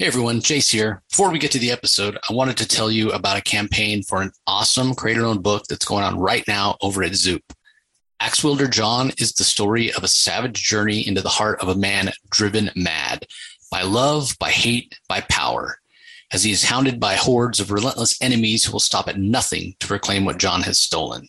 Hey everyone, Jace here. Before we get to the episode, I wanted to tell you about a campaign for an awesome creator owned book that's going on right now over at Zoop. Axe Wielder John is the story of a savage journey into the heart of a man driven mad by love, by hate, by power, as he is hounded by hordes of relentless enemies who will stop at nothing to reclaim what John has stolen.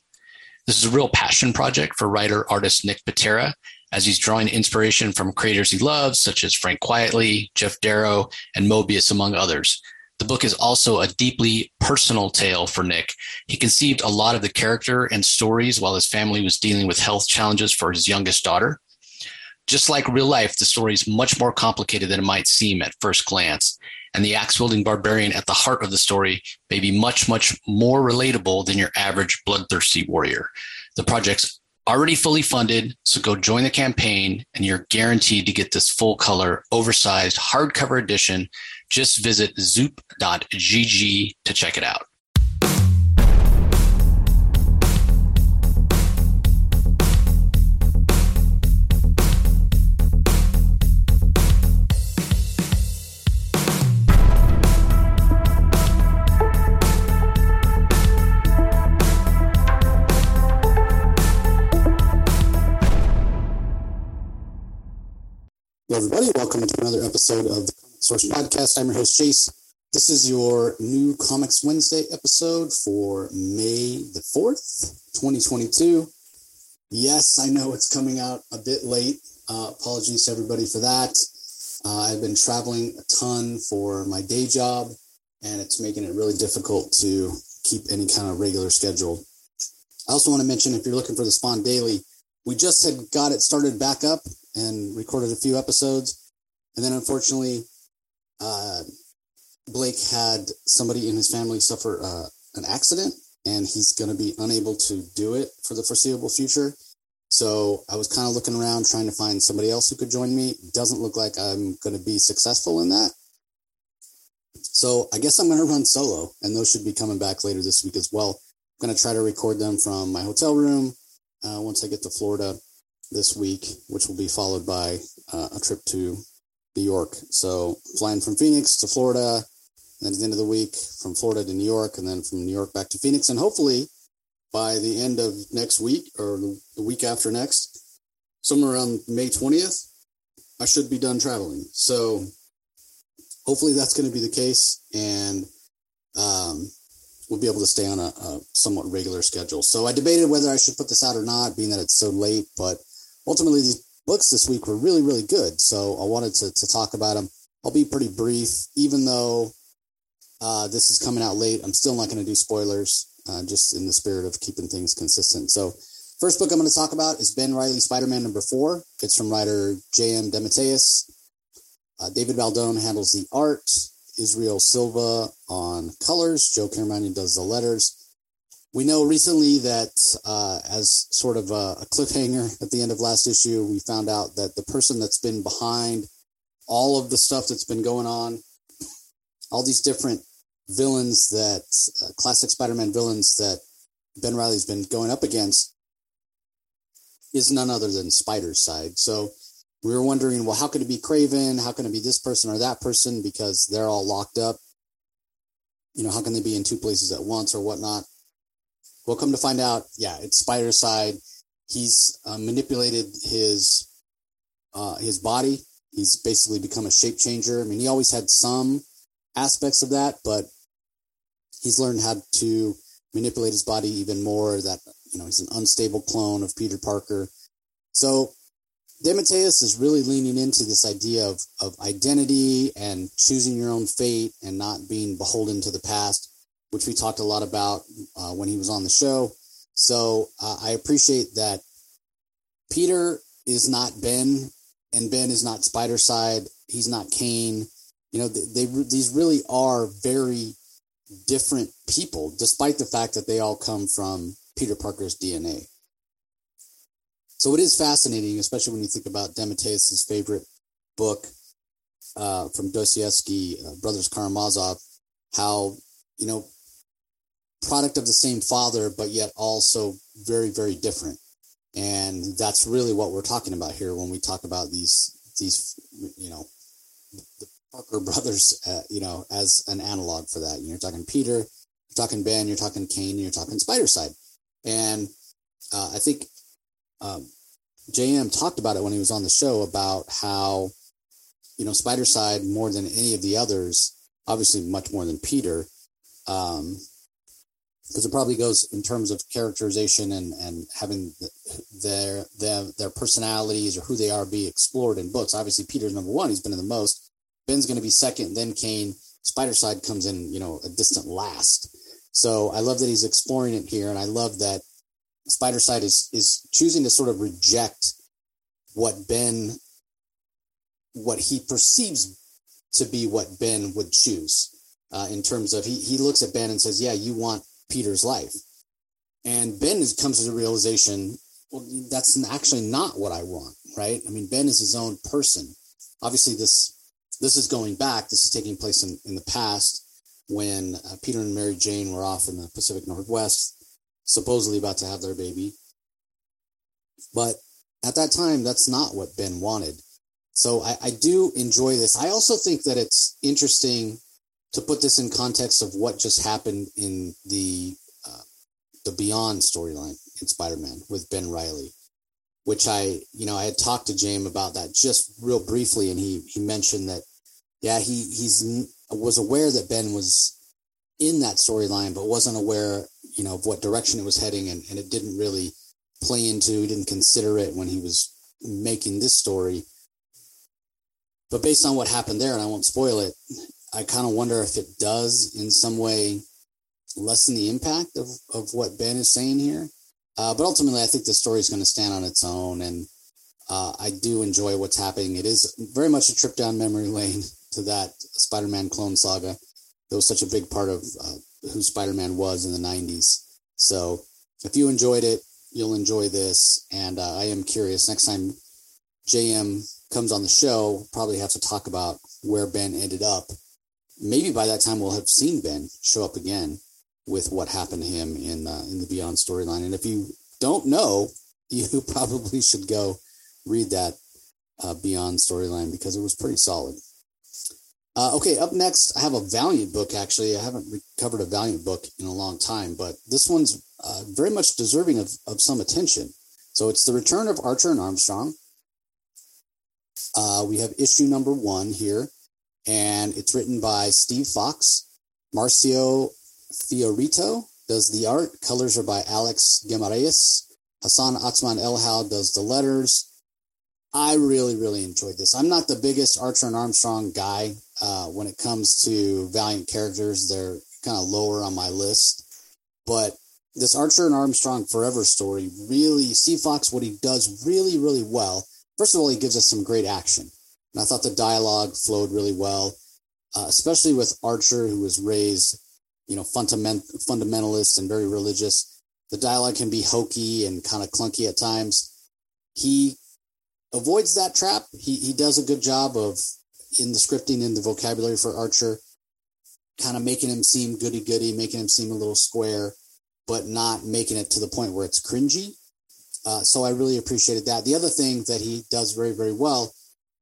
This is a real passion project for writer artist Nick Patera, as he's drawing inspiration from creators he loves, such as Frank Quitely, Geof Darrow, and Moebius, among others. The book is also a deeply personal tale for Nick. He conceived a lot of the character and stories while his family was dealing with health challenges for his youngest daughter. Just like real life, the story is much more complicated than it might seem at first glance. And the axe wielding barbarian at the heart of the story may be much, much more relatable than your average bloodthirsty warrior. The project's already fully funded. So go join the campaign and you're guaranteed to get this full color, oversized hardcover edition. Just visit zoop.gg to check it out. Everybody. Welcome to another episode of the Comic Source Podcast. I'm your host, Jace. This is your new Comics Wednesday episode for May the 4th, 2022. Yes, I know it's coming out a bit late. Uh, apologies to everybody for that. Uh, I've been traveling a ton for my day job, and it's making it really difficult to keep any kind of regular schedule. I also want to mention if you're looking for the Spawn Daily, we just had got it started back up and recorded a few episodes. And then unfortunately, uh, Blake had somebody in his family suffer uh, an accident and he's going to be unable to do it for the foreseeable future. So I was kind of looking around trying to find somebody else who could join me. Doesn't look like I'm going to be successful in that. So I guess I'm going to run solo and those should be coming back later this week as well. I'm going to try to record them from my hotel room uh, once I get to Florida this week, which will be followed by uh, a trip to New York. So flying from Phoenix to Florida, then at the end of the week from Florida to New York, and then from New York back to Phoenix, and hopefully by the end of next week or the week after next, somewhere around May 20th, I should be done traveling. So hopefully that's going to be the case, and um, we'll be able to stay on a, a, somewhat regular schedule. So I debated whether I should put this out or not, being that it's so late, but ultimately these books this week were really, really good. So I wanted to, to talk about them. I'll be pretty brief, even though uh, this is coming out late. I'm still not going to do spoilers, uh, just in the spirit of keeping things consistent. So, first book I'm going to talk about is Ben Reilly Spider Man number four. It's from writer J.M. DeMatteis. Uh, David Baldeon handles the art. Israel Silva on colors. Joe Caramagna does the letters we know recently that uh, as sort of a, a, cliffhanger at the end of last issue, we found out that the person that's been behind all of the stuff that's been going on, all these different villains that uh, classic Spider-Man villains that Ben Reilly's been going up against, is none other than Spidercide. So we were wondering, well, how can it be Kraven? How can it be this person or that person? Because they're all locked up. You know, how can they be in two places at once or whatnot? Well, come to find out, yeah, it's Spidercide. He's uh, manipulated his uh, his body. He's basically become a shape changer. I mean, he always had some aspects of that, but he's learned how to manipulate his body even more. That you know, he's an unstable clone of Peter Parker. So DeMatteis is really leaning into this idea of, of identity and choosing your own fate and not being beholden to the past which we talked a lot about uh, when he was on the show. So uh, I appreciate that Peter is not Ben, and Ben is not Spidercide. He's not Kaine. You know, they, they these really are very different people, despite the fact that they all come from Peter Parker's DNA. So it is fascinating, especially when you think about DeMatteis' favorite book uh, from Dostoevsky, uh, Brothers Karamazov, how you know product of the same father, but yet also very, very different. And that's really what we're talking about here when we talk about these, these, you know, the Parker brothers, uh, you know, as an analog for that. You're talking Peter, you're talking Ben, you're talking Kaine, you're talking Spidercide. and uh, I think um, JM talked about it when he was on the show about how you know Spidercide more than any of the others, obviously much more than Peter. Um, because it probably goes in terms of characterization and and having their their their personalities or who they are be explored in books. Obviously, Peter's number one; he's been in the most. Ben's going to be second, then Kaine. Spider Side comes in, you know, a distant last. So I love that he's exploring it here, and I love that Spidercide is is choosing to sort of reject what Ben, what he perceives to be what Ben would choose. Uh, in terms of he he looks at Ben and says, "Yeah, you want Peter's life. And Ben is, comes to the realization, well, that's actually not what I want, right? I mean, Ben is his own person. Obviously, this this is going back. This is taking place in, in the past when uh, Peter and Mary Jane were off in the Pacific Northwest, supposedly about to have their baby. But at that time, that's not what Ben wanted. So I, I do enjoy this. I also think that it's interesting to put this in context of what just happened in the uh, the Beyond storyline in Spider-Man with Ben Reilly, which I you know I had talked to James about that just real briefly, and he he mentioned that yeah he he's was aware that Ben was in that storyline, but wasn't aware you know of what direction it was heading, and, and it didn't really play into he didn't consider it when he was making this story. But based on what happened there, and I won't spoil it, I kind of wonder if it does in some way lessen the impact of, of what Ben is saying here. Uh, but ultimately, I think the story is going to stand on its own. And uh, I do enjoy what's happening. It is very much a trip down memory lane to that Spider Man clone saga. That was such a big part of uh, who Spider Man was in the 90s. So if you enjoyed it, you'll enjoy this. And uh, I am curious next time JM comes on the show, probably have to talk about where Ben ended up maybe by that time we'll have seen Ben show up again with what happened to him in uh, in the Beyond storyline. And if you don't know, you probably should go read that uh, Beyond storyline because it was pretty solid. Uh, okay, up next, I have a Valiant book. Actually, I haven't covered a Valiant book in a long time, but this one's uh, very much deserving of, of some attention. So it's the Return of Archer and Armstrong. Uh, we have issue number one here and it's written by Steve Fox. Marcio Fiorito does the art. Colors are by Alex Guimaraes. Hassan Otsman Elhaou does the letters. I really, really enjoyed this. I'm not the biggest Archer and Armstrong guy uh, when it comes to Valiant characters. They're kind of lower on my list. But this Archer and Armstrong Forever story really, Steve Fox, what he does really, really well. First of all, he gives us some great action. And I thought the dialogue flowed really well, uh, especially with Archer, who was raised, you know, fundament, fundamentalist and very religious. The dialogue can be hokey and kind of clunky at times. He avoids that trap. He, he does a good job of, in the scripting and the vocabulary for Archer, kind of making him seem goody goody, making him seem a little square, but not making it to the point where it's cringy. Uh, so I really appreciated that. The other thing that he does very, very well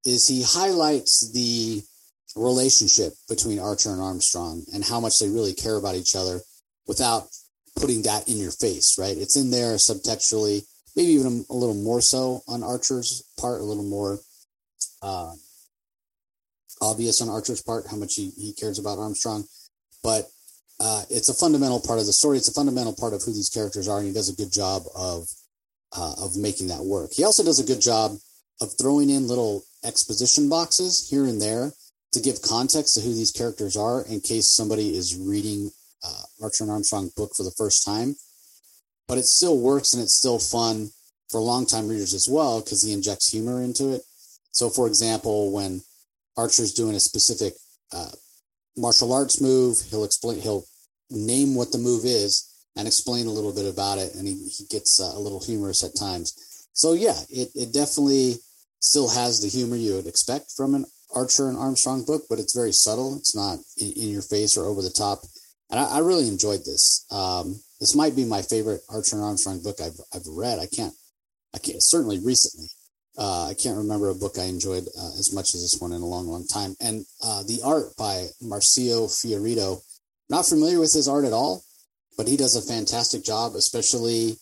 is he highlights the relationship between Archer and Armstrong and how much they really care about each other without putting that in your face, right? It's in there subtextually, maybe even a, little more so on Archer's part, a little more uh, obvious on Archer's part, how much he, he cares about Armstrong. But uh, it's a fundamental part of the story. It's a fundamental part of who these characters are, and he does a good job of uh, of making that work. He also does a good job of throwing in little exposition boxes here and there to give context to who these characters are in case somebody is reading uh, Archer and Armstrong book for the first time. But it still works and it's still fun for longtime readers as well because he injects humor into it. So, for example, when Archer's doing a specific uh, martial arts move, he'll explain, he'll name what the move is and explain a little bit about it, and he, he gets uh, a little humorous at times. So, yeah, it, it definitely still has the humor you would expect from an Archer and Armstrong book, but it's very subtle. It's not in, in your face or over the top. And I, I really enjoyed this. Um, this might be my favorite Archer and Armstrong book I've, I've read. I can't, I can't, certainly recently. Uh, I can't remember a book I enjoyed uh, as much as this one in a long, long time. And uh, the art by Marcio Fiorito. Not familiar with his art at all, but he does a fantastic job, especially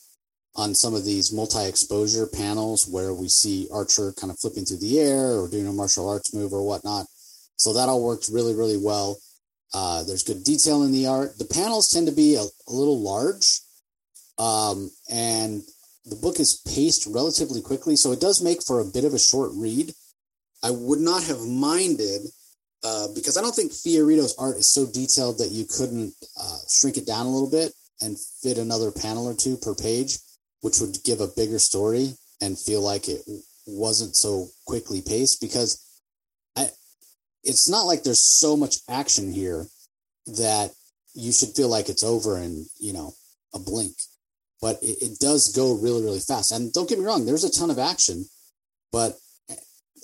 on some of these multi-exposure panels where we see Archer kind of flipping through the air or doing a martial arts move or whatnot. So that all worked really, really well. Uh, there's good detail in the art. The panels tend to be a, a little large, um, and the book is paced relatively quickly, so it does make for a bit of a short read. I would not have minded uh, because I don't think Fiorito's art is so detailed that you couldn't uh, shrink it down a little bit and fit another panel or two per page, which would give a bigger story and feel like it wasn't so quickly paced. Because I, it's not like there's so much action here that you should feel like it's over in you know a blink but it, it, does go really really fast. And don't get me wrong there's a ton of action but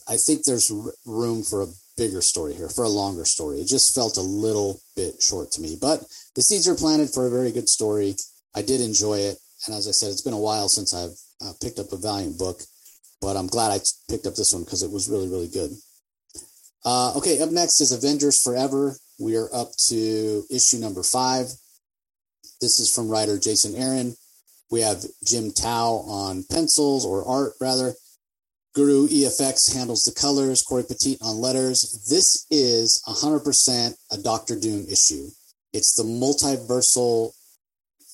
i think there's room for a bigger story here for a longer story. It just felt a little bit short to me but the seeds are planted for a very good story. I did enjoy it. And as i said it's been a while since i've uh, picked up a valiant book but i'm glad i picked up this one because it was really really good. Uh, okay up next is avengers forever. We are up to issue number five. This is from writer jason aaron we have Jim Towe on pencils or art rather. Guru EFX handles the colors, Cory Petit on letters. This is 100% a Doctor Doom issue. It's the multiversal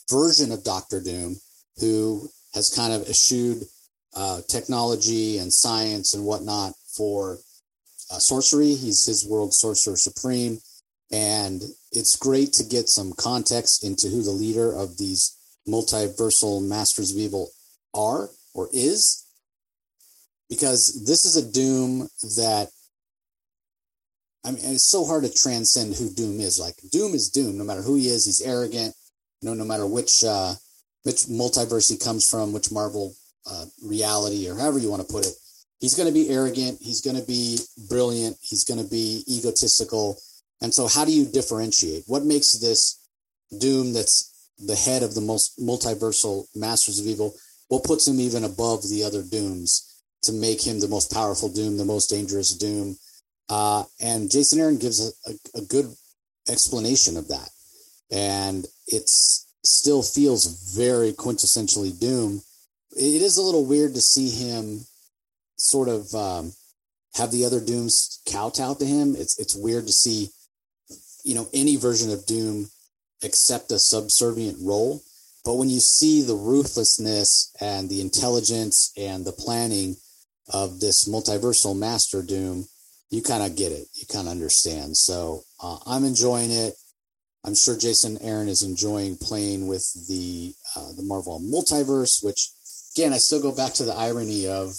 version of Doctor Doom who has kind of eschewed uh, technology and science and whatnot for uh, sorcery. He's his world sorcerer supreme. And it's great to get some context into who the leader of these multiversal masters of evil are or is because this is a doom that I mean it's so hard to transcend who doom is. Like doom is doom. No matter who he is he's arrogant. You know no matter which uh which multiverse he comes from which marvel uh, reality or however you want to put it he's going to be arrogant. He's going to be brilliant. He's going to be egotistical. And so how do you differentiate? What makes this doom that's the head of the most multiversal masters of evil, what puts him even above the other dooms to make him the most powerful doom, the most dangerous doom. Uh, and Jason Aaron gives a, a, a good explanation of that. And it's still feels very quintessentially doom. It is a little weird to see him sort of um, have the other dooms kowtow to him. It's it's weird to see, you know, any version of Doom accept a subservient role. But when you see the ruthlessness and the intelligence and the planning of this multiversal master doom, you kind of get it. You kind of understand. So uh, I'm enjoying it. I'm sure Jason Aaron is enjoying playing with the uh, the Marvel multiverse, which again I still go back to the irony of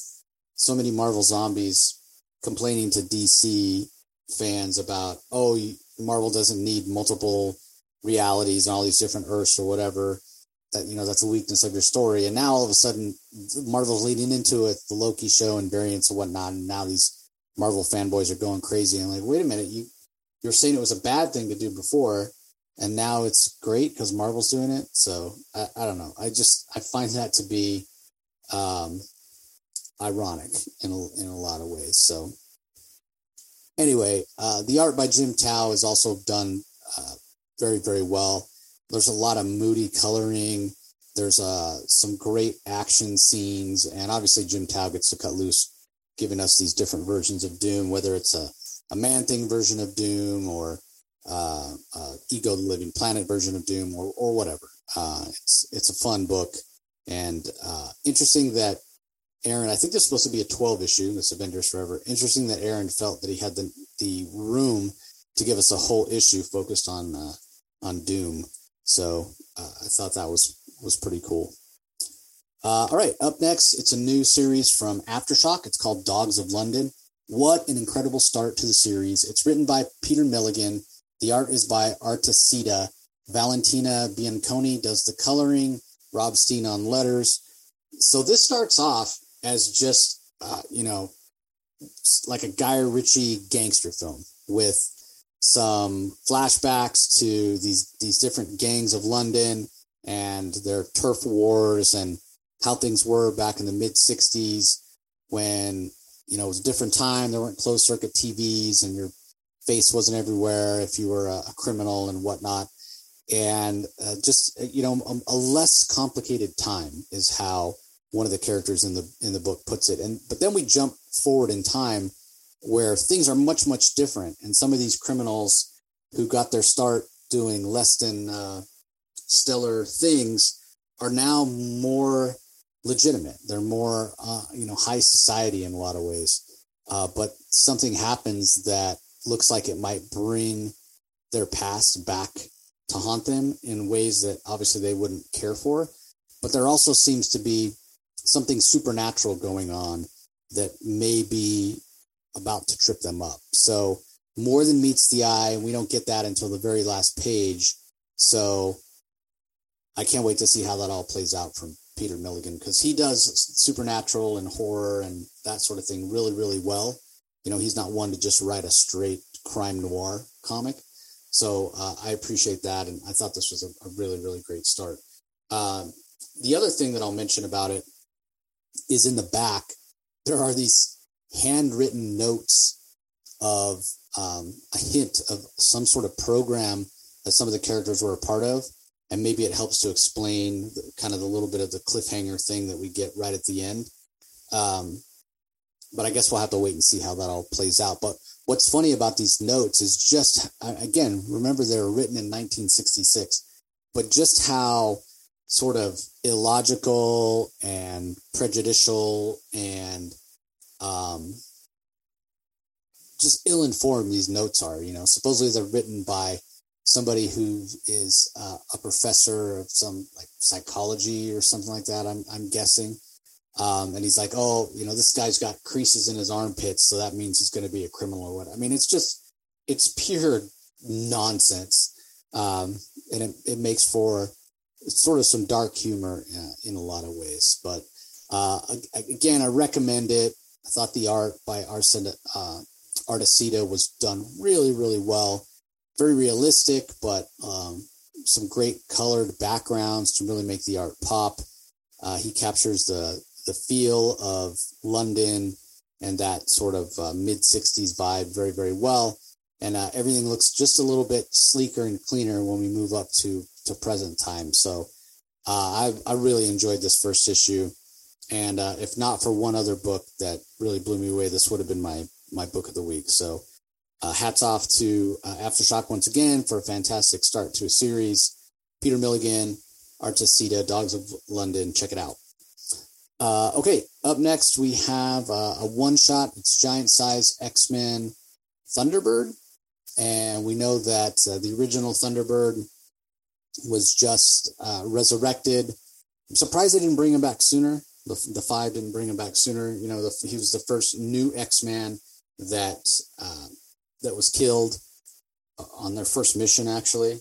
so many Marvel zombies complaining to DC fans about oh Marvel doesn't need multiple realities and all these different Earths or whatever. That you know that's a weakness of your story, and now all of a sudden Marvel's leading into it, the Loki show and variants and whatnot, and now these Marvel fanboys are going crazy and like, wait a minute, you you're saying it was a bad thing to do before, and now it's great because Marvel's doing it. So I, I don't know. I just I find that to be um, ironic in a, in a lot of ways. So anyway, uh, the art by Jim Towe is also done uh, very, very well. There's a lot of moody coloring. There's uh, some great action scenes. And obviously, Jim Towe gets to cut loose, giving us these different versions of Doom, whether it's a, a man thing version of Doom or uh, uh, Ego the Living Planet version of Doom or, or whatever. Uh, it's, it's a fun book. And uh, interesting that Aaron, I think this is supposed to be a 12 issue, this Avengers Forever. Interesting that Aaron felt that he had the, the room to give us a whole issue focused on uh, on Doom. So uh, I thought that was was pretty cool. Uh, all right, up next, it's a new series from Aftershock. It's called Dogs of London. What an incredible start to the series! It's written by Peter Milligan. The art is by Artacita. Valentina Bianconi does the coloring. Rob Steen on letters. So this starts off as just uh, you know like a Guy Ritchie gangster film with some flashbacks to these these different gangs of London and their turf wars and how things were back in the mid 60s when you know it was a different time. There weren't closed circuit TVs, and your face wasn't everywhere if you were a, a criminal and whatnot. And uh, just you know, a, a less complicated time is how one of the characters in the in the book puts it. And but then we jump forward in time where things are much much different, and some of these criminals who got their start doing less than uh, stellar things are now more legitimate. They're more uh, you know high society in a lot of ways. Uh, but something happens that looks like it might bring their past back to haunt them in ways that obviously they wouldn't care for. But there also seems to be something supernatural going on that may be about to trip them up. So more than meets the eye, we don't get that until the very last page. So I can't wait to see how that all plays out from Peter Milligan because he does supernatural and horror and that sort of thing really, really well. You know, he's not one to just write a straight crime noir comic. So uh, I appreciate that, and I thought this was a, a really, really great start. Um, the other thing that I'll mention about it is in the back, there are these handwritten notes of um, a hint of some sort of program that some of the characters were a part of. And maybe it helps to explain the, kind of the little bit of the cliffhanger thing that we get right at the end. Um, but I guess we'll have to wait and see how that all plays out. But what's funny about these notes is just, again, remember they were written in 1966, but just how sort of illogical and prejudicial and um, just ill-informed these notes are you know supposedly they're written by somebody who is uh, a professor of some like psychology or something like that i'm, I'm guessing. Um, and he's like oh you know this guy's got creases in his armpits so that means he's going to be a criminal or what i mean it's just it's pure nonsense. Um, and it, it makes for sort of some dark humor uh, in a lot of ways. But uh, again i recommend it i thought the art by Arsen, uh, was done really, really well. Very realistic, but um, some great colored backgrounds to really make the art pop. Uh, he captures the the feel of London and that sort of uh, mid '60s vibe very, very well. And uh, everything looks just a little bit sleeker and cleaner when we move up to to present time. So uh, I I really enjoyed this first issue, and uh, if not for one other book that really blew me away, this would have been my my book of the week. So uh, hats off to uh, Aftershock once again for a fantastic start to a series. Peter Milligan, Artacita, Dogs of London. Check it out. Uh, okay, up next we have uh, a one shot. It's giant size X Men Thunderbird. And we know that uh, the original Thunderbird was just uh, resurrected. I'm surprised they didn't bring him back sooner. The, the five didn't bring him back sooner. You know, the, he was the first new X Man that uh, that was killed uh, on their first mission. Actually,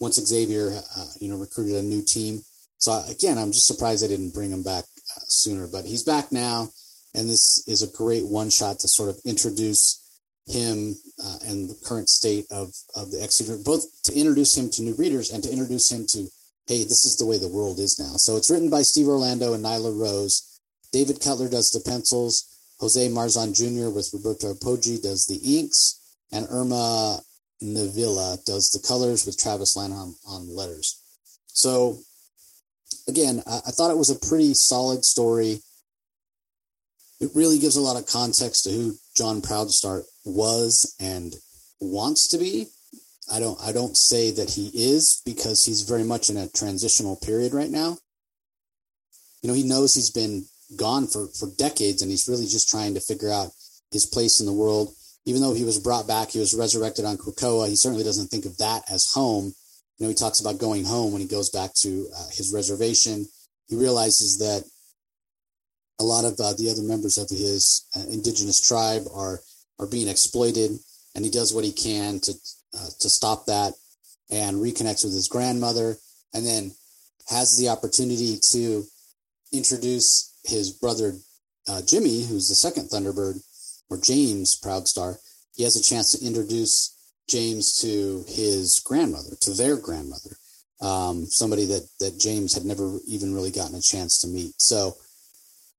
once Xavier, uh, you know, recruited a new team. So again, I'm just surprised they didn't bring him back uh, sooner. But he's back now, and this is a great one shot to sort of introduce him uh, and the current state of of the X both to introduce him to new readers and to introduce him to hey, this is the way the world is now. So it's written by Steve Orlando and Nyla Rose. David Cutler does the pencils. Jose Marzan Jr. with Roberto Apogee does the inks, and Irma Navilla does the colors with Travis Lanham on the letters. So, again, I, I thought it was a pretty solid story. It really gives a lot of context to who John Proudstar was and wants to be. I don't I don't say that he is because he's very much in a transitional period right now. You know, he knows he's been gone for, for decades and he's really just trying to figure out his place in the world. Even though he was brought back, he was resurrected on Krakoa. He certainly doesn't think of that as home. You know, he talks about going home when he goes back to uh, his reservation. He realizes that a lot of uh, the other members of his uh, indigenous tribe are are being exploited, and he does what he can to uh, to stop that and reconnects with his grandmother, and then has the opportunity to introduce his brother uh, Jimmy, who's the second Thunderbird, or James Proudstar, he has a chance to introduce James to his grandmother, to their grandmother, um, somebody that that James had never even really gotten a chance to meet. So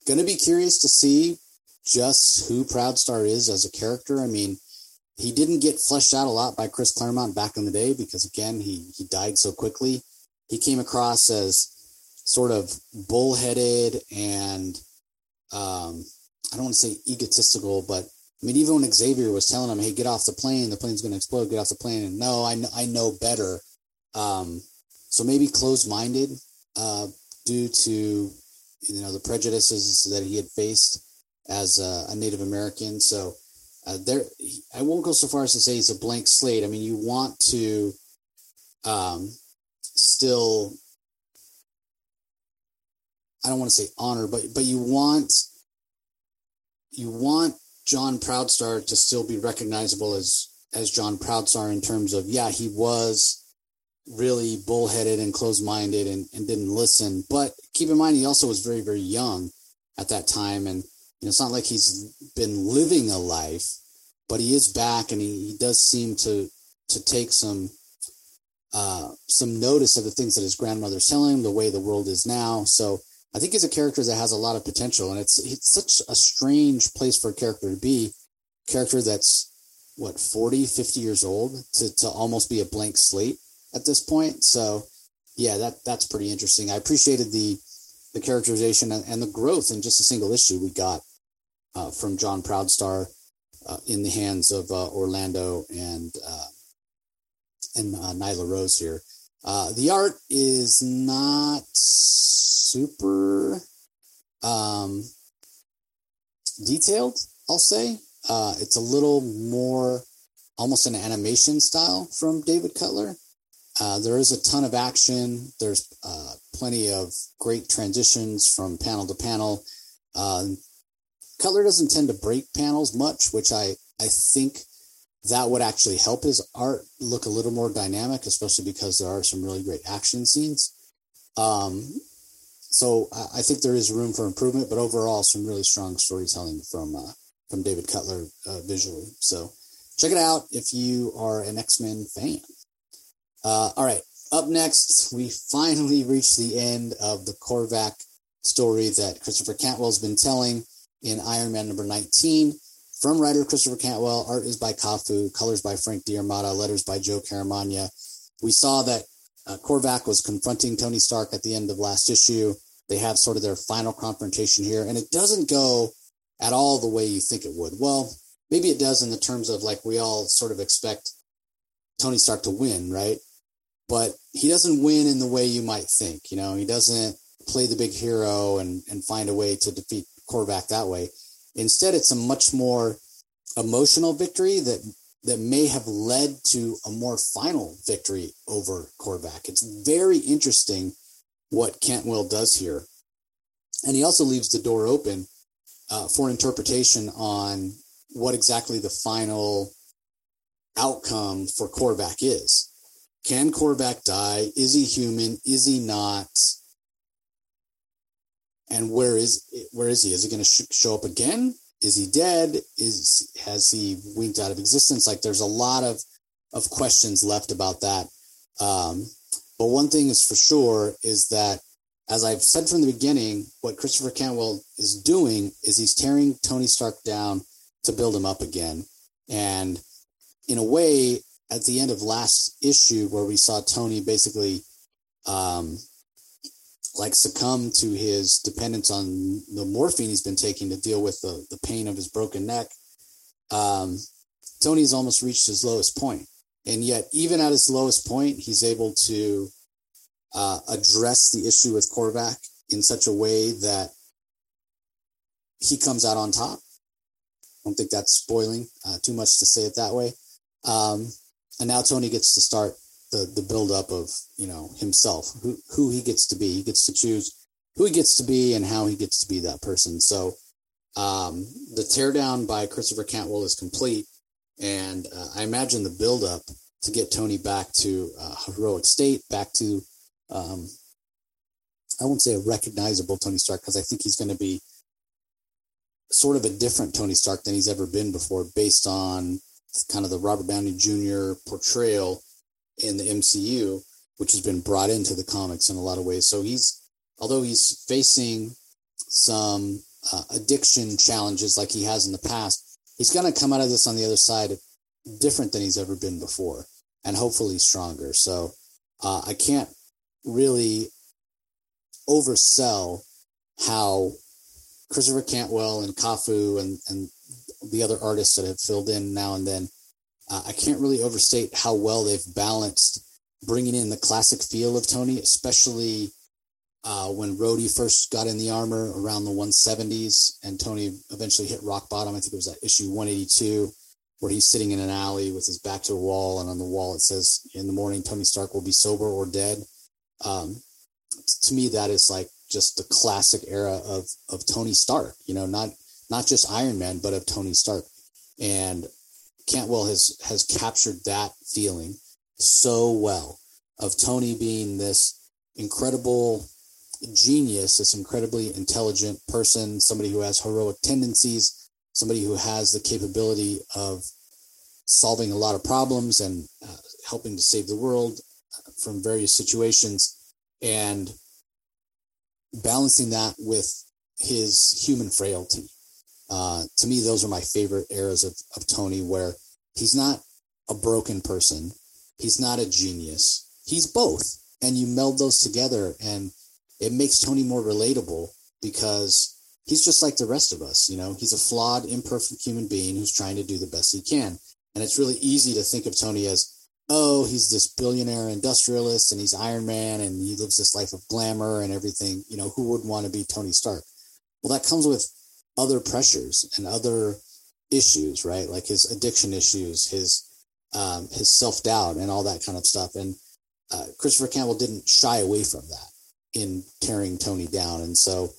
gonna be curious to see just who Proudstar is as a character. I mean, he didn't get fleshed out a lot by Chris Claremont back in the day because again, he he died so quickly. He came across as sort of bullheaded and um, I don't want to say egotistical, but I mean, even when Xavier was telling him, "Hey, get off the plane. The plane's going to explode. Get off the plane." And no, I I know better. Um, so maybe closed-minded uh, due to you know the prejudices that he had faced as a, a Native American. So uh, there, I won't go so far as to say he's a blank slate. I mean, you want to um, still, I don't want to say honor, but but you want you want John Proudstar to still be recognizable as as John Proudstar in terms of yeah, he was really bullheaded and closed-minded and, and didn't listen. But keep in mind he also was very, very young at that time and it's not like he's been living a life, but he is back and he, he does seem to to take some uh, some notice of the things that his grandmother's telling him, the way the world is now. So I think he's a character that has a lot of potential, and it's it's such a strange place for a character to be. Character that's what 40, 50 years old to to almost be a blank slate at this point. So yeah, that that's pretty interesting. I appreciated the the characterization and, and the growth in just a single issue we got uh, from John Proudstar uh, in the hands of uh, Orlando and uh, and uh, Nyla Rose here. The art is not super um, detailed, I'll say. it's a little more almost an animation style from David Cutler. Uh, there is a ton of action. There's uh, plenty of great transitions from panel to panel. Uh, Cutler doesn't tend to break panels much, which I, I think that would actually help his art look a little more dynamic, especially because there are some really great action scenes. Um, so I, I think there is room for improvement, but overall, some really strong storytelling from uh, from David Cutler uh, visually. So check it out if you are an X Men fan. Uh, all right, up next, we finally reach the end of the Korvac story that Christopher Cantwell's been telling in Iron Man number 19. From writer Christopher Cantwell, art is by Cafu, colors by Frank D'Armata, letters by Joe Caramagna. We saw that uh, Korvac was confronting Tony Stark at the end of last issue. They have sort of their final confrontation here, and it doesn't go at all the way you think it would. Well, maybe it does in the terms of like we all sort of expect Tony Stark to win, right? But he doesn't win in the way you might think. You know, he doesn't play the big hero and, and find a way to defeat Korvac that way. Instead, it's a much more emotional victory that that may have led to a more final victory over Korvac. It's very interesting what Cantwell does here. And he also leaves the door open uh, for interpretation on what exactly the final outcome for Korvac is. Can Korvac die? Is he human? Is he not? And where is where is he? Is he going to sh- show up again? Is he dead? Is has he winked out of existence? Like there's a lot of of questions left about that. Um, but one thing is for sure is that, as I've said from the beginning, what Christopher Cantwell is doing is he's tearing Tony Stark down to build him up again. And in a way, at the end of last issue, where we saw Tony basically um, like succumb to his dependence on the morphine he's been taking to deal with the, the pain of his broken neck. Um, Tony's almost reached his lowest point. And yet, even at his lowest point, he's able to uh, address the issue with Korvac in such a way that he comes out on top. I don't think that's spoiling uh, too much to say it that way. Um, and now Tony gets to start the the buildup of you know himself, who who he gets to be. He gets to choose who he gets to be and how he gets to be that person. So um, the teardown by Christopher Cantwell is complete, and uh, I imagine the buildup to get Tony back to uh, heroic state, back to um, I won't say a recognizable Tony Stark because I think he's going to be sort of a different Tony Stark than he's ever been before, based on kind of the Robert Downey Jr. portrayal in the MCU, which has been brought into the comics in a lot of ways. So he's, although he's facing some uh, addiction challenges like he has in the past, he's going to come out of this on the other side different than he's ever been before, and hopefully stronger. So uh, I can't really oversell how Christopher Cantwell and Cafu and and the other artists that have filled in now and then. Uh, I can't really overstate how well they've balanced bringing in the classic feel of Tony, especially uh, when Rhodey first got in the armor around the 170s and Tony eventually hit rock bottom. I think it was at issue 182 where he's sitting in an alley with his back to a wall, and on the wall it says, "In the morning, Tony Stark will be sober or dead." Um, to me, that is like just the classic era of of Tony Stark. You know, not not just Iron Man, but of Tony Stark. And Cantwell has has captured that feeling so well of Tony being this incredible genius, this incredibly intelligent person, somebody who has heroic tendencies, somebody who has the capability of solving a lot of problems and uh, helping to save the world uh, from various situations, and balancing that with his human frailty. Uh, to me, those are my favorite eras of, of Tony, where he's not a broken person He's not a genius. He's both. And you meld those together and it makes Tony more relatable because he's just like the rest of us. You know, he's a flawed, imperfect human being who's trying to do the best he can. And it's really easy to think of Tony as, oh, he's this billionaire industrialist and he's Iron Man and he lives this life of glamour and everything. You know, who would want to be Tony Stark? Well, that comes with other pressures and other issues, right? Like his addiction issues, his um, his self doubt and all that kind of stuff. And uh, Christopher Cantwell didn't shy away from that in tearing Tony down. And so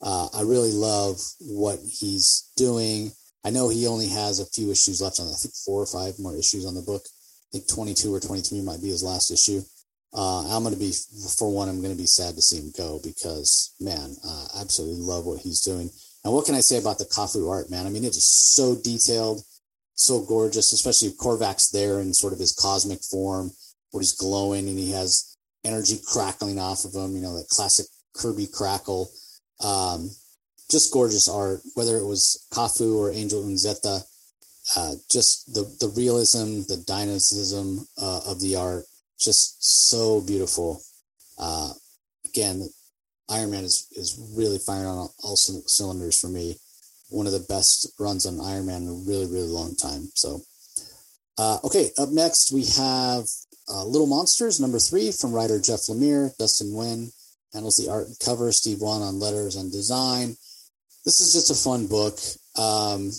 uh, I really love what he's doing. I know he only has a few issues left on, I think four or five more issues on the book. I think 22 or 23 might be his last issue. Uh, I'm going to be, for one, I'm going to be sad to see him go because, man, I absolutely love what he's doing. And what can I say about the Cafu art, man? I mean, it is so detailed so gorgeous, especially Korvac's there in sort of his cosmic form, where he's glowing and he has energy crackling off of him, you know, that classic Kirby crackle. Um, just gorgeous art, whether it was Cafu or Angel Unzueta. Uh, just the, the realism, the dynamism uh, of the art, just so beautiful. Uh, again, Iron Man is, is really firing on all, cylinders for me one of the best runs on Iron Man in a really, really long time. So, uh, okay, up next we have uh, Little Monsters, number three from writer Jeff Lemire. Dustin Nguyen handles the art and cover, Steve Wan on letters and design. This is just a fun book. Um,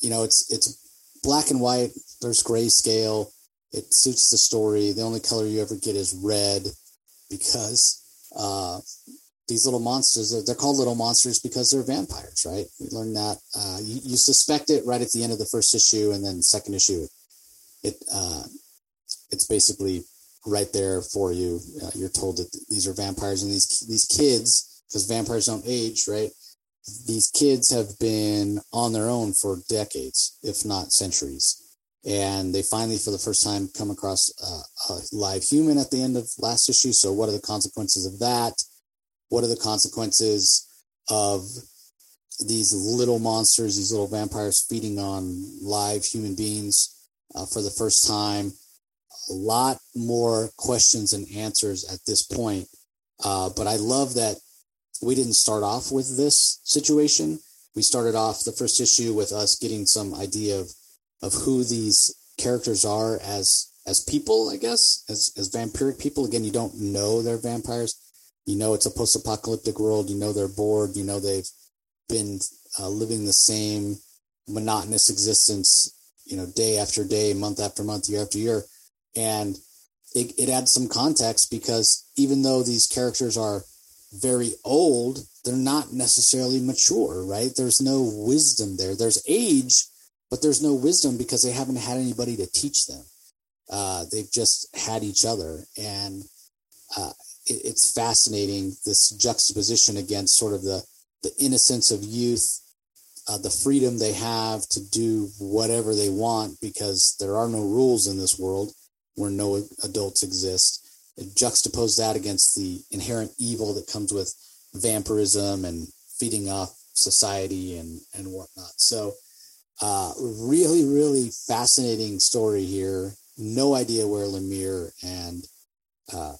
you know, it's it's black and white. There's grayscale. It suits the story. The only color you ever get is red because uh, these little monsters they're called little monsters because they're vampires right? We learned that uh, you, you, suspect it right at the end of the first issue and then second issue it uh, it's basically right there for you. Uh, you're told that these are vampires and these these kids because vampires don't age right? These kids have been on their own for decades if not centuries. And they finally for the first time come across a live human at the end of last issue. So what are the consequences of that what are the consequences of these little monsters, these little vampires feeding on live human beings uh, for the first time? A lot more questions and answers at this point. Uh, but I love that we didn't start off with this situation. We started off the first issue with us getting some idea of of who these characters are as as people, I guess, as as vampiric people. Again, you don't know they're vampires you know it's a post-apocalyptic world. You know they're bored. You know they've been uh, living the same monotonous existence you know day after day month after month year after year. And it, it adds some context because even though these characters are very old they're not necessarily mature right? There's no wisdom there. There's age but there's no wisdom because they haven't had anybody to teach them. Uh, they've just had each other. And uh, it's fascinating this juxtaposition against sort of the the innocence of youth, uh, the freedom they have to do whatever they want because there are no rules in this world where no adults exist. juxtapose that against the inherent evil that comes with vampirism and feeding off society and and whatnot. So, uh, really, really fascinating story here. No idea where Lemire and uh,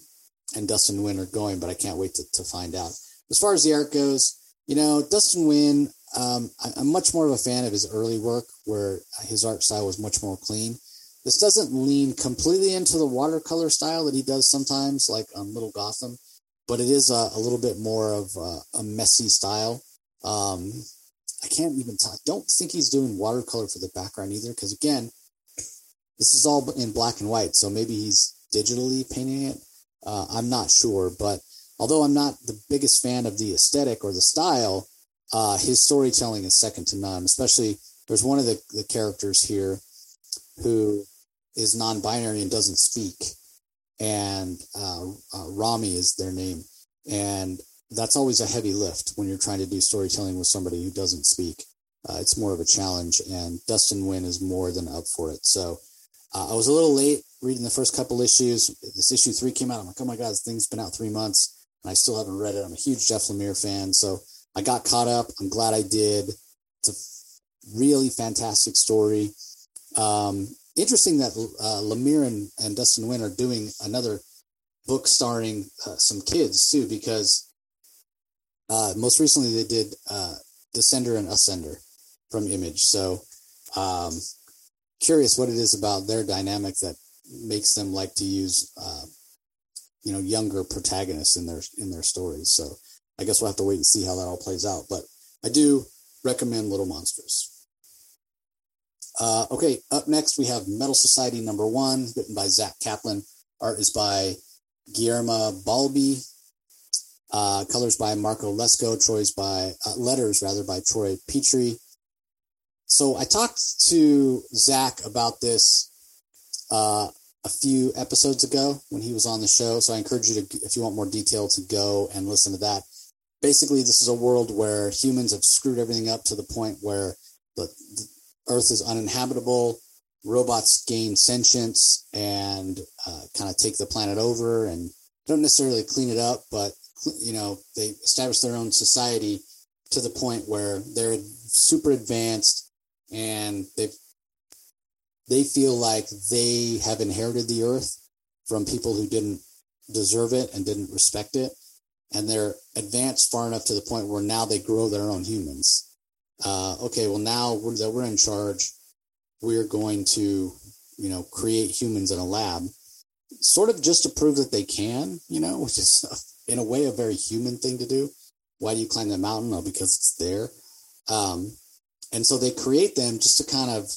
and Dustin Nguyen are going, but I can't wait to, to find out. As far as the art goes, you know, Dustin Nguyen, um, I, I'm much more of a fan of his early work where his art style was much more clean. This doesn't lean completely into the watercolor style that he does sometimes, like on Little Gotham, but it is a, a little bit more of a, a messy style. Um, I can't even tell. Don't think he's doing watercolor for the background either, because again, this is all in black and white, so maybe he's digitally painting it. Uh, I'm not sure, but although I'm not the biggest fan of the aesthetic or the style, uh, his storytelling is second to none. Especially, there's one of the, the characters here who is non-binary and doesn't speak, and uh, uh, Rami is their name, and that's always a heavy lift when you're trying to do storytelling with somebody who doesn't speak. Uh, it's more of a challenge, and Dustin Nguyen is more than up for it. So uh, I was a little late reading the first couple issues. This issue three came out. I'm like, oh my god, this thing's been out three months, and I still haven't read it. I'm a huge Jeff Lemire fan, so I got caught up. I'm glad I did. It's a really fantastic story. Um, interesting that uh, Lemire and, and Dustin Nguyen are doing another book starring uh, some kids too, because uh, most recently they did uh, Descender and Ascender from Image. So um, curious what it is about their dynamic that makes them like to use uh, you know younger protagonists in their in their stories. So I guess we'll have to wait and see how that all plays out. But I do recommend Little Monsters. Uh, okay, up next we have Metal Society number one, written by Zack Kaplan. Art is by Guilherme Balbi. Uh, colors by Marco Lesko. Troy's by uh, letters rather by Troy Peteri. So I talked to Zack about this uh, a few episodes ago when he was on the show. So I encourage you to, if you want more detail, to go and listen to that. Basically, this is a world where humans have screwed everything up to the point where the, the Earth is uninhabitable. Robots gain sentience and uh, kind of take the planet over and don't necessarily clean it up, but you know they establish their own society to the point where they're super advanced and they they feel like they have inherited the earth from people who didn't deserve it and didn't respect it and they're advanced far enough to the point where now they grow their own humans uh, okay, well now we're, that we're in charge, we're going to, you know, create humans in a lab, sort of just to prove that they can, you know, which is in a way a very human thing to do. Why do you climb the mountain? Oh, because it's there. Um, and so they create them just to kind of,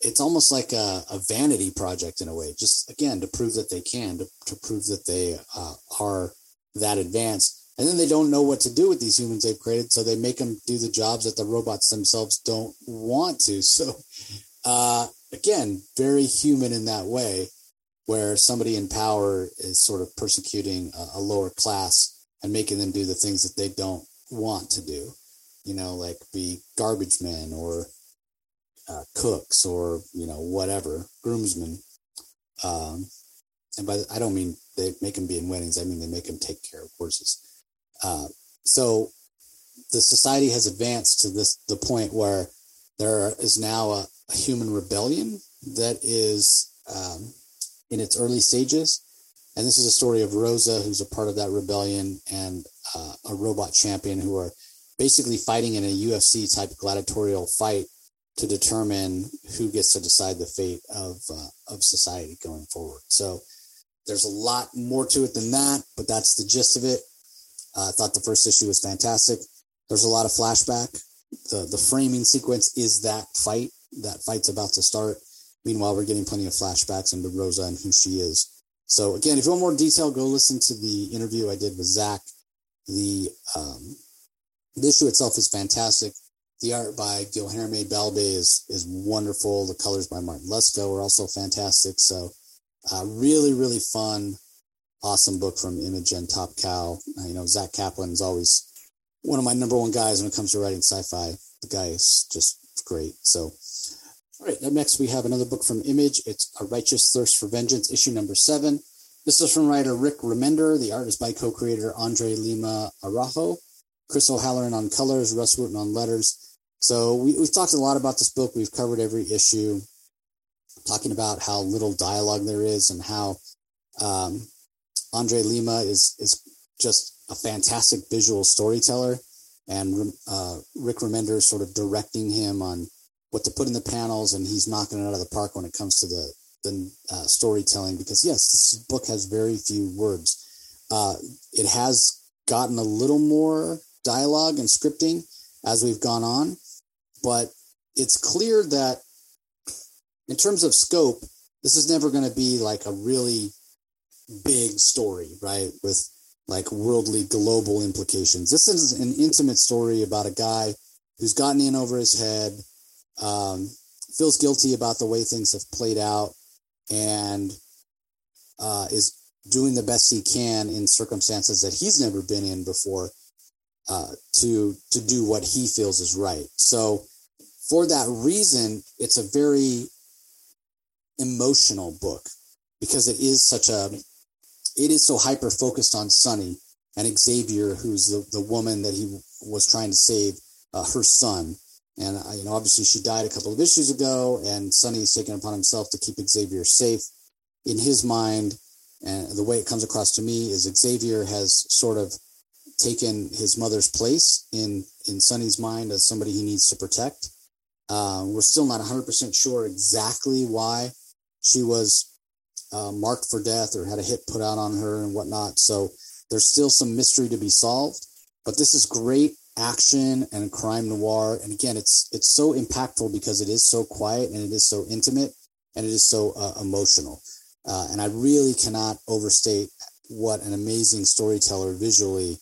it's almost like a, a vanity project in a way, just again to prove that they can, to, to prove that they uh, are that advanced. And then they don't know what to do with these humans they've created so they make them do the jobs that the robots themselves don't want to. So uh, again very human in that way where somebody in power is sort of persecuting a, a lower class and making them do the things that they don't want to do. You know like be garbage men or uh, cooks or you know whatever groomsmen um, and by the, i don't mean they make them be in weddings i mean they make them take care of horses uh, so the society has advanced to this the point where there is now a, a human rebellion that is um, in its early stages. And this is a story of Rosa, who's a part of that rebellion, and uh, a robot champion who are basically fighting in a UFC type gladiatorial fight to determine who gets to decide the fate of uh, of society going forward. So there's a lot more to it than that, but that's the gist of it. Uh, I thought the first issue was fantastic. There's a lot of flashback. The the framing sequence is that fight. That fight's about to start. Meanwhile, we're getting plenty of flashbacks into Rosa and who she is. So again, if you want more detail, go listen to the interview I did with Zack. The um, the issue itself is fantastic. The art by Guilherme Balbi is is wonderful. The colors by Martin Lesko are also fantastic. So uh, really, really fun awesome book from Image and Top Cow. Uh, you know, Zack Kaplan is always one of my number one guys when it comes to writing sci-fi. The guy is just great. So, all right, next we have another book from Image. It's A Righteous Thirst for Vengeance, issue number seven. This is from writer Rick Remender. The art is by co-creator Andre Lima Araujo. Chris O'Halloran on colors, Rus Wooton on letters. So we, we've talked a lot about this book. We've covered every issue, talking about how little dialogue there is and how um, Andre Lima is is just a fantastic visual storyteller, and uh, Rick Remender sort of directing him on what to put in the panels, and he's knocking it out of the park when it comes to the the uh, storytelling. Because yes, this book has very few words. Uh, it has gotten a little more dialogue and scripting as we've gone on, but it's clear that in terms of scope, this is never going to be like a really big story, right? With like worldly global implications. This is an intimate story about a guy who's gotten in over his head, um, feels guilty about the way things have played out, and uh, is doing the best he can in circumstances that he's never been in before uh, to to do what he feels is right. So, for that reason, it's a very emotional book because it is such a it is so hyper focused on Sonny and Xavier, who's the, the woman that he was trying to save, uh, her son. And uh, you know, obviously, she died a couple of issues ago, and Sonny's taken upon himself to keep Xavier safe. In his mind, and the way it comes across to me is Xavier has sort of taken his mother's place in in Sonny's mind as somebody he needs to protect. Uh, we're still not 100% sure exactly why she was uh, marked for death or had a hit put out on her and whatnot. So there's still some mystery to be solved. But this is great action and crime noir. And again, it's it's so impactful because it is so quiet and it is so intimate and it is so uh, emotional. Uh, and I really cannot overstate what an amazing storyteller visually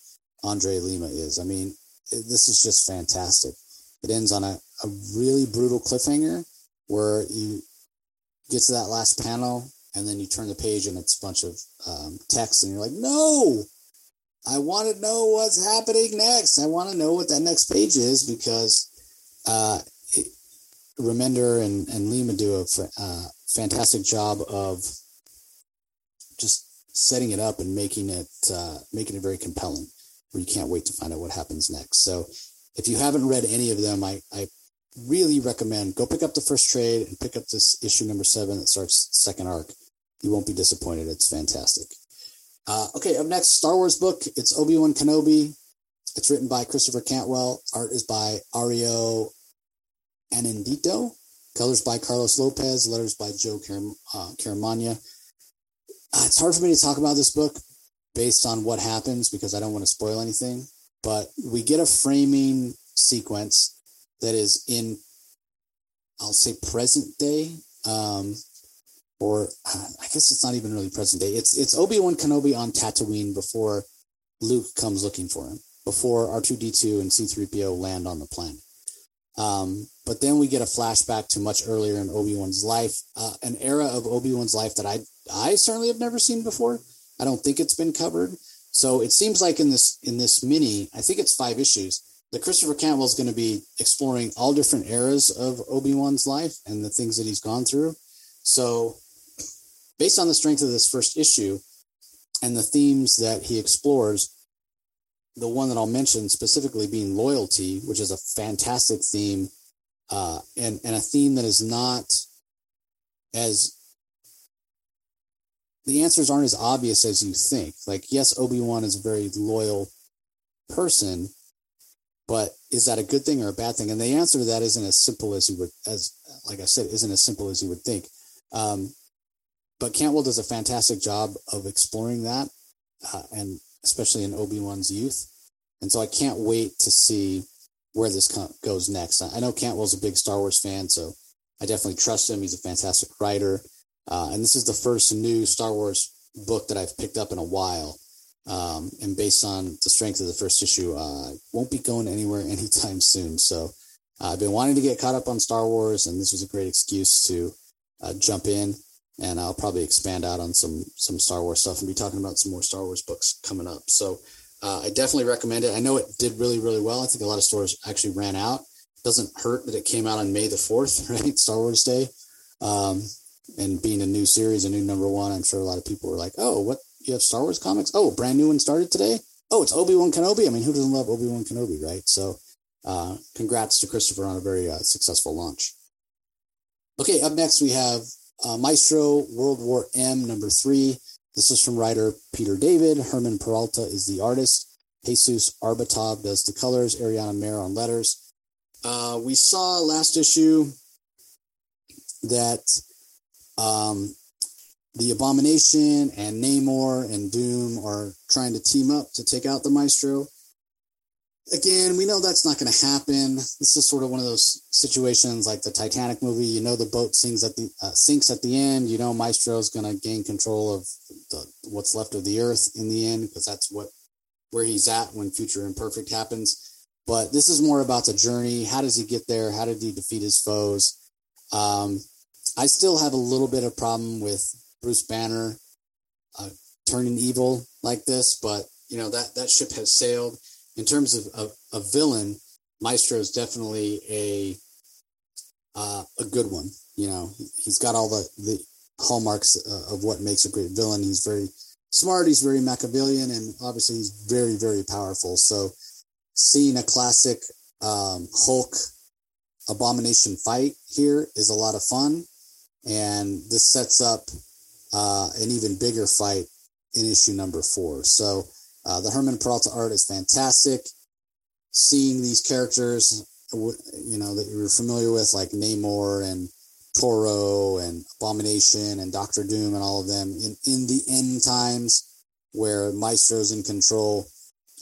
Andre Lima is. I mean, this is just fantastic. It ends on a, a really brutal cliffhanger where you get to that last panel and then you turn the page and it's a bunch of um, text and you're like no i want to know what's happening next i want to know what that next page is because uh, it, remender and, and lima do a uh, fantastic job of just setting it up and making it uh, making it very compelling where you can't wait to find out what happens next so if you haven't read any of them i, I really recommend go pick up the first trade and pick up this issue number seven that starts second arc you won't be disappointed. It's fantastic. Uh, okay, up next, Star Wars book. It's Obi Wan Kenobi. It's written by Christopher Cantwell. Art is by Ario Anindito. Colors by Carlos Lopez. Letters by Joe Caram- uh, Caramagna. Uh, it's hard for me to talk about this book based on what happens because I don't want to spoil anything. But we get a framing sequence that is in, I'll say, present day. Um, or I guess it's not even really present day. It's it's Obi Wan Kenobi on Tatooine before Luke comes looking for him, before R two D two and C three PO land on the planet. Um, but then we get a flashback to much earlier in Obi Wan's life, uh, an era of Obi Wan's life that I I certainly have never seen before. I don't think it's been covered. So it seems like in this in this mini, I think it's five issues. That Christopher Cantwell is going to be exploring all different eras of Obi Wan's life and the things that he's gone through. So based on the strength of this first issue and the themes that he explores, the one that I'll mention specifically being loyalty, which is a fantastic theme, uh, and and a theme that is not as the answers aren't as obvious as you think. Like, yes, Obi Wan is a very loyal person, but is that a good thing or a bad thing? And the answer to that isn't as simple as you would, as like I said, isn't as simple as you would think. Um, but Cantwell does a fantastic job of exploring that, uh, and especially in Obi Wan's youth. And so I can't wait to see where this goes next. I know Cantwell's a big Star Wars fan, so I definitely trust him. He's a fantastic writer, uh, and this is the first new Star Wars book that I've picked up in a while. Um, and based on the strength of the first issue, uh, won't be going anywhere anytime soon. So uh, I've been wanting to get caught up on Star Wars, and this was a great excuse to uh, jump in and I'll probably expand out on some some Star Wars stuff and be talking about some more Star Wars books coming up. So uh, I definitely recommend it. I know it did really really well. I think a lot of stores actually ran out. It Doesn't hurt that it came out on May the fourth, right? Star Wars Day, um, and being a new series, a new number one. I'm sure a lot of people were like, "Oh, what? You have Star Wars comics? Oh, brand new one started today." oh, it's Obi Wan Kenobi. I mean, who doesn't love Obi Wan Kenobi, right? So, uh, congrats to Christopher on a very uh, successful launch. Okay, up next we have uh, Maestro World War M number three. This is from writer Peter David. Herman Peralta is the artist. Jesus Aburtov does the colors. Ariana Maher on letters. Uh, we saw last issue that um, the Abomination and Namor and Doom are trying to team up to take out the Maestro. Again, we know that's not going to happen. This is sort of one of those situations like the Titanic movie. You know, the boat sinks at the uh, sinks at the end. You know, Maestro is going to gain control of the, what's left of the Earth in the end because that's what where he's at when Future Imperfect happens. But this is more about the journey. How does he get there? How did he defeat his foes? Um, I still have a little bit of problem with Bruce Banner uh, turning evil like this, but you know that that ship has sailed. In terms of a villain, Maestro is definitely a uh, a good one. You know, he's got all the the hallmarks uh, of what makes a great villain. He's very smart. He's very Machiavellian, and obviously he's very very powerful. So, seeing a classic um, Hulk abomination fight here is a lot of fun, and this sets up uh, an even bigger fight in issue number four. So uh, the Herman Peralta art is fantastic. Seeing these characters, you know, that you're familiar with, like Namor and Toro and Abomination and Doctor Doom and all of them in, in the end times where Maestro's in control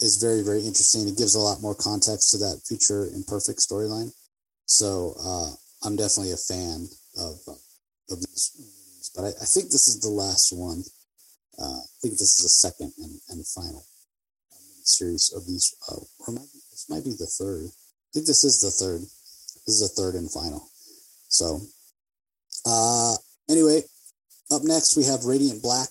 is very, very interesting. It gives a lot more context to that future imperfect storyline. So uh, I'm definitely a fan of, of these but I, I, think this is the last one. Uh, I think this is the second and, and final series of these. Uh, or might this might be the third. I think this is the third. This is the third and final. So, uh, anyway, up next we have Radiant Black.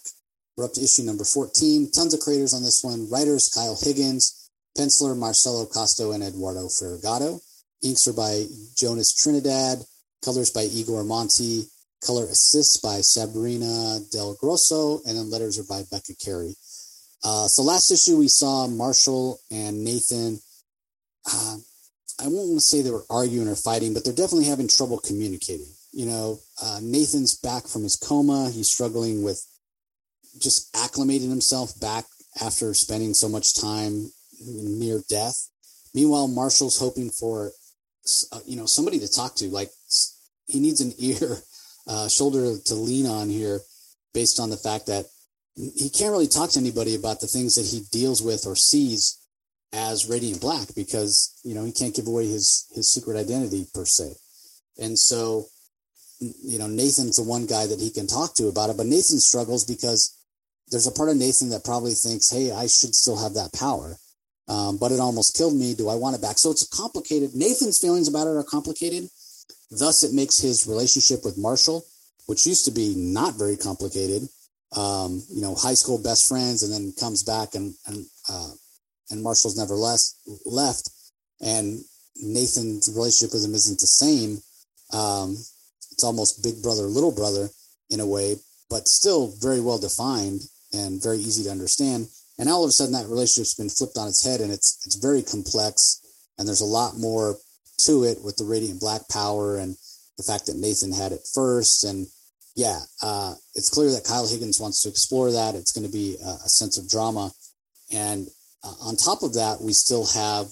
We're up to issue number 14. Tons of creators on this one. Writers Kyle Higgins, penciler Marcelo Costa and Eduardo Ferigato. Inks are by Jonas Trinidad. Colors by Igor Monti. Color assists by Sabrina Del Grosso, and then letters are by Becca Carey. Uh, so last issue we saw Marshall and Nathan. Uh, I won't say they were arguing or fighting, but they're definitely having trouble communicating. You know, uh, Nathan's back from his coma. He's struggling with just acclimating himself back after spending so much time near death. Meanwhile, Marshall's hoping for, uh, you know, somebody to talk to. Like he needs an ear uh, shoulder to lean on here based on the fact that he can't really talk to anybody about the things that he deals with or sees as radiant black because you know he can't give away his his secret identity per se. And so you know nathan's the one guy that he can talk to about it but nathan struggles because there's a part of nathan that probably thinks hey i should still have that power. Um, but it almost killed me. Do i want it back? So it's complicated nathan's feelings about it are complicated Thus, it makes his relationship with Marshall, which used to be not very complicated, um, you know, high school best friends, and then comes back and and uh, and Marshall's never less left, and Nathan's relationship with him isn't the same. Um, it's almost big brother, little brother in a way, but still very well defined and very easy to understand. And all of a sudden, that relationship's been flipped on its head, and it's it's very complex, and there's a lot more to it with the radiant black power and the fact that Nathan had it first. And yeah, uh, it's clear that Kyle Higgins wants to explore that. It's going to be a, a, sense of drama. And uh, on top of that, we still have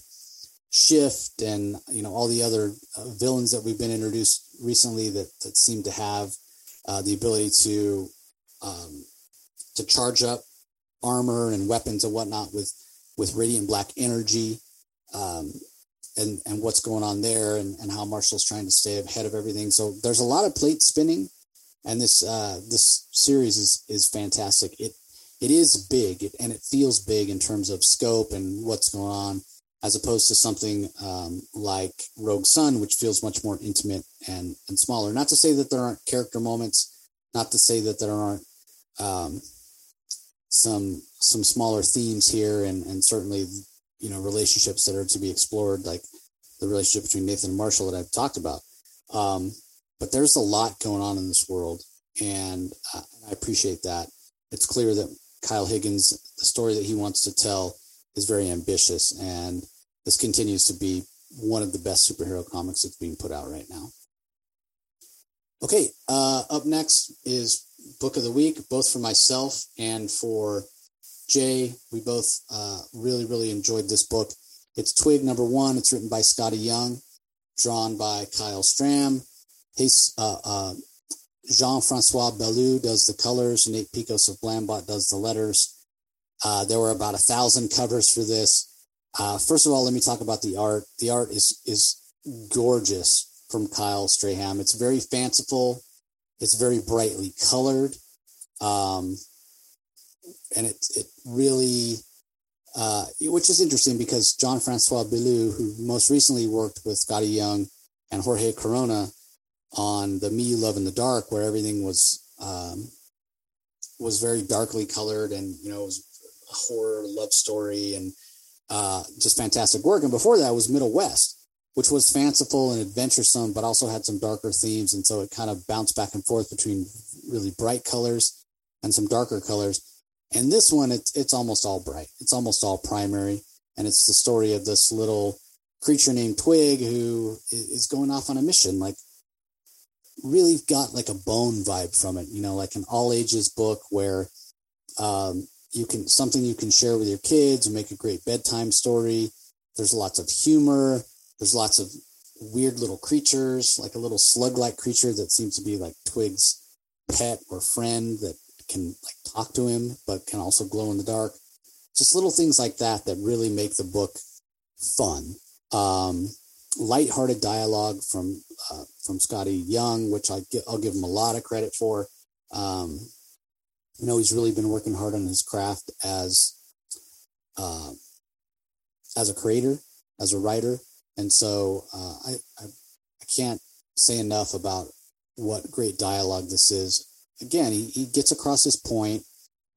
Shift and, you know, all the other uh, villains that we've been introduced recently that, that seem to have uh, the ability to, um, to charge up armor and weapons and whatnot with, with radiant black energy. Um, and and what's going on there and, and how Marshall's trying to stay ahead of everything. So there's a lot of plate spinning and this uh, this series is is fantastic. It it is big and it feels big in terms of scope and what's going on, as opposed to something um, like Rogue Sun, which feels much more intimate and and smaller. Not to say that there aren't character moments, not to say that there aren't um, some some smaller themes here, and and certainly you know relationships that are to be explored, like the relationship between Nathan and Marshall that I've talked about. Um, but there's a lot going on in this world, and uh, I appreciate that. It's clear that Kyle Higgins, the story that he wants to tell, is very ambitious, and this continues to be one of the best superhero comics that's being put out right now. Okay, uh, up next is book of the week, both for myself and for Jay. We both uh, really, really enjoyed this book. It's Twig number one. It's written by Skottie Young, drawn by Kyle Strahm. He's, uh, uh, Jean-Francois Beaulieu does the colors. Nate Piekos of Blambot does the letters. Uh, there were about a thousand covers for this. Uh, first of all, let me talk about the art. The art is is gorgeous from Kyle Strahm. It's very fanciful. It's very brightly colored, um, and it it really, uh, which is interesting because John Francois Beaulieu, who most recently worked with Skottie Young and Jorge Corona on the Me You Love in the Dark, where everything was um, was very darkly colored and you know it was a horror love story and uh, just fantastic work. And before that was Middle West, which was fanciful and adventuresome, but also had some darker themes. And so it kind of bounced back and forth between really bright colors and some darker colors. And this one, it's it's almost all bright. It's almost all primary, and it's the story of this little creature named Twig who is going off on a mission. Like really got like a bone vibe from it, you know, like an all ages book where um, you can something you can share with your kids and make a great bedtime story. There's lots of humor. There's lots of weird little creatures, like a little slug-like creature that seems to be like Twig's pet or friend that can like talk to him, but can also glow in the dark. Just little things like that that really make the book fun. Um, light-hearted dialogue from uh, from Skottie Young, which I will give him a lot of credit for. Um, you know, he's really been working hard on his craft as uh, as a creator, as a writer, and so uh, I, I I can't say enough about what great dialogue this is. Again, he, he gets across his point,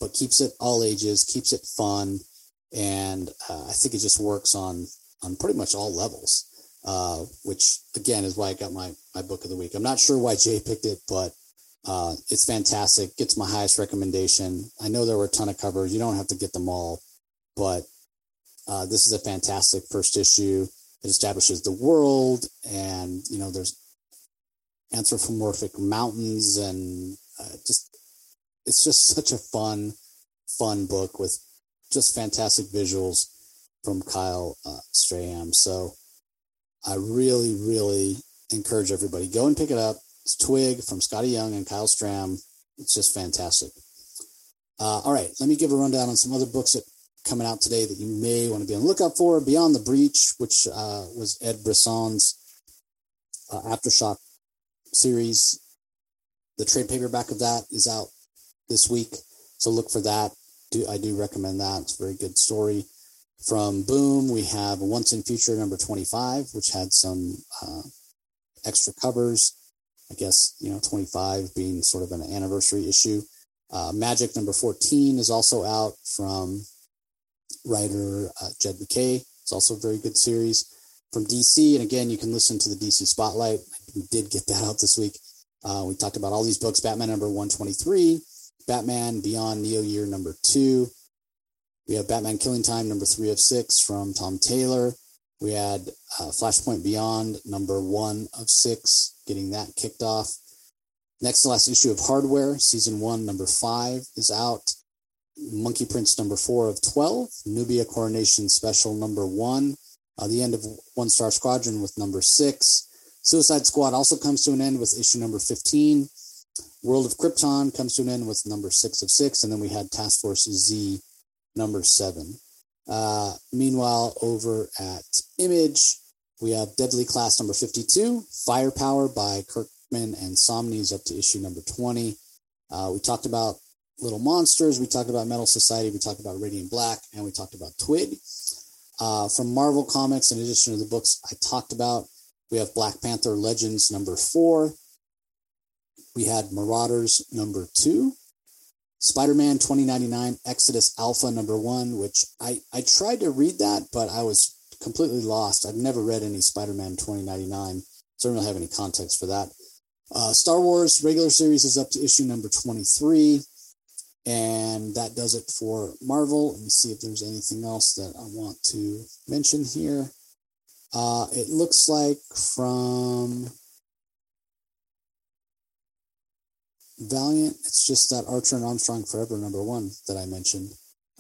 but keeps it all ages, keeps it fun, and uh, I think it just works on on pretty much all levels uh, which again is why I got my my book of the week. I'm not sure why Jay picked it, but uh, it's fantastic. Gets my highest recommendation. I know there were a ton of covers. You don't have to get them all, but uh, this is a fantastic first issue. It establishes the world, and you know there's anthropomorphic mountains, and uh, just it's just such a fun, fun book with just fantastic visuals from Kyle uh, Strahm. So I really, really encourage everybody go and pick it up. It's Twig from Skottie Young and Kyle Strahm. It's just fantastic. Uh, all right, let me give a rundown on some other books that coming out today that you may want to be on the lookout for. Beyond the Breach, which uh, was Ed Brisson's uh, Aftershock series. The trade paperback of that is out this week, so look for that. Do I do recommend that? It's a very good story. From Boom, we have Once and Future number 25, which had some uh, extra covers. I guess, you know, 25 being sort of an anniversary issue. Uh, Magic number 14 is also out from writer uh, Jed MacKay. It's also a very good series. From DC, and again, you can listen to the DC Spotlight. We did get that out this week. Uh, we talked about all these books Batman number 123, Batman Beyond Neo Year number two, we have Batman Killing Time, number three of six from Tom Taylor. We had uh, Flashpoint Beyond, number one of six, getting that kicked off. Next to last issue of Hardware, season one, number five is out. Monkey Prince, number four of 12. Nubia Coronation Special, number one. Uh, the end of One Star Squadron with number six. Suicide Squad also comes to an end with issue number 15. World of Krypton comes to an end with number six of six. And then we had Task Force Z number seven. Uh, meanwhile, over at Image, we have Deadly Class number 52, Firepower by Kirkman and Samnee up to issue number 20. Uh, we talked about Little Monsters, we talked about Metal Society, we talked about Radiant Black, and we talked about Twig. Uh, from Marvel Comics, in addition to the books I talked about, we have Black Panther Legends number four. We had Marauders number two. Spider-Man 2099 Exodus Alpha number one, which I, I tried to read that, but I was completely lost. I've never read any Spider-Man 2099, so I don't really have any context for that. Uh, Star Wars regular series is up to issue number 23. And that does it for Marvel. Let me see if there's anything else that I want to mention here. Uh, it looks like from Valiant, it's just that Archer and Armstrong Forever number one that I mentioned.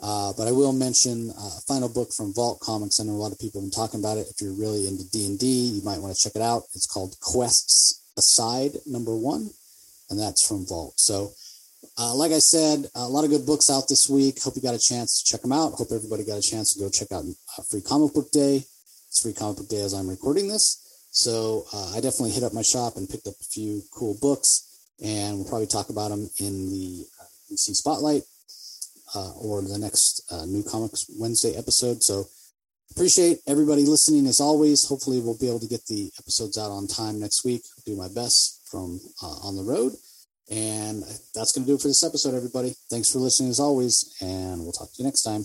Uh, but I will mention uh, a final book from Vault Comics. I know a lot of people have been talking about it. If you're really into D and D, you might want to check it out. It's called Quests Aside Number One, and that's from Vault. So, uh, like I said, a lot of good books out this week. Hope you got a chance to check them out. Hope everybody got a chance to go check out uh, Free Comic Book Day. It's Free Comic Book Day as I'm recording this. So uh, I definitely hit up my shop and picked up a few cool books, and we'll probably talk about them in the DC uh, Spotlight uh, or the next uh, New Comics Wednesday episode. So appreciate everybody listening as always. Hopefully, we'll be able to get the episodes out on time next week. I'll do my best from uh, on the road. And that's going to do it for this episode, everybody. Thanks for listening as always, and we'll talk to you next time.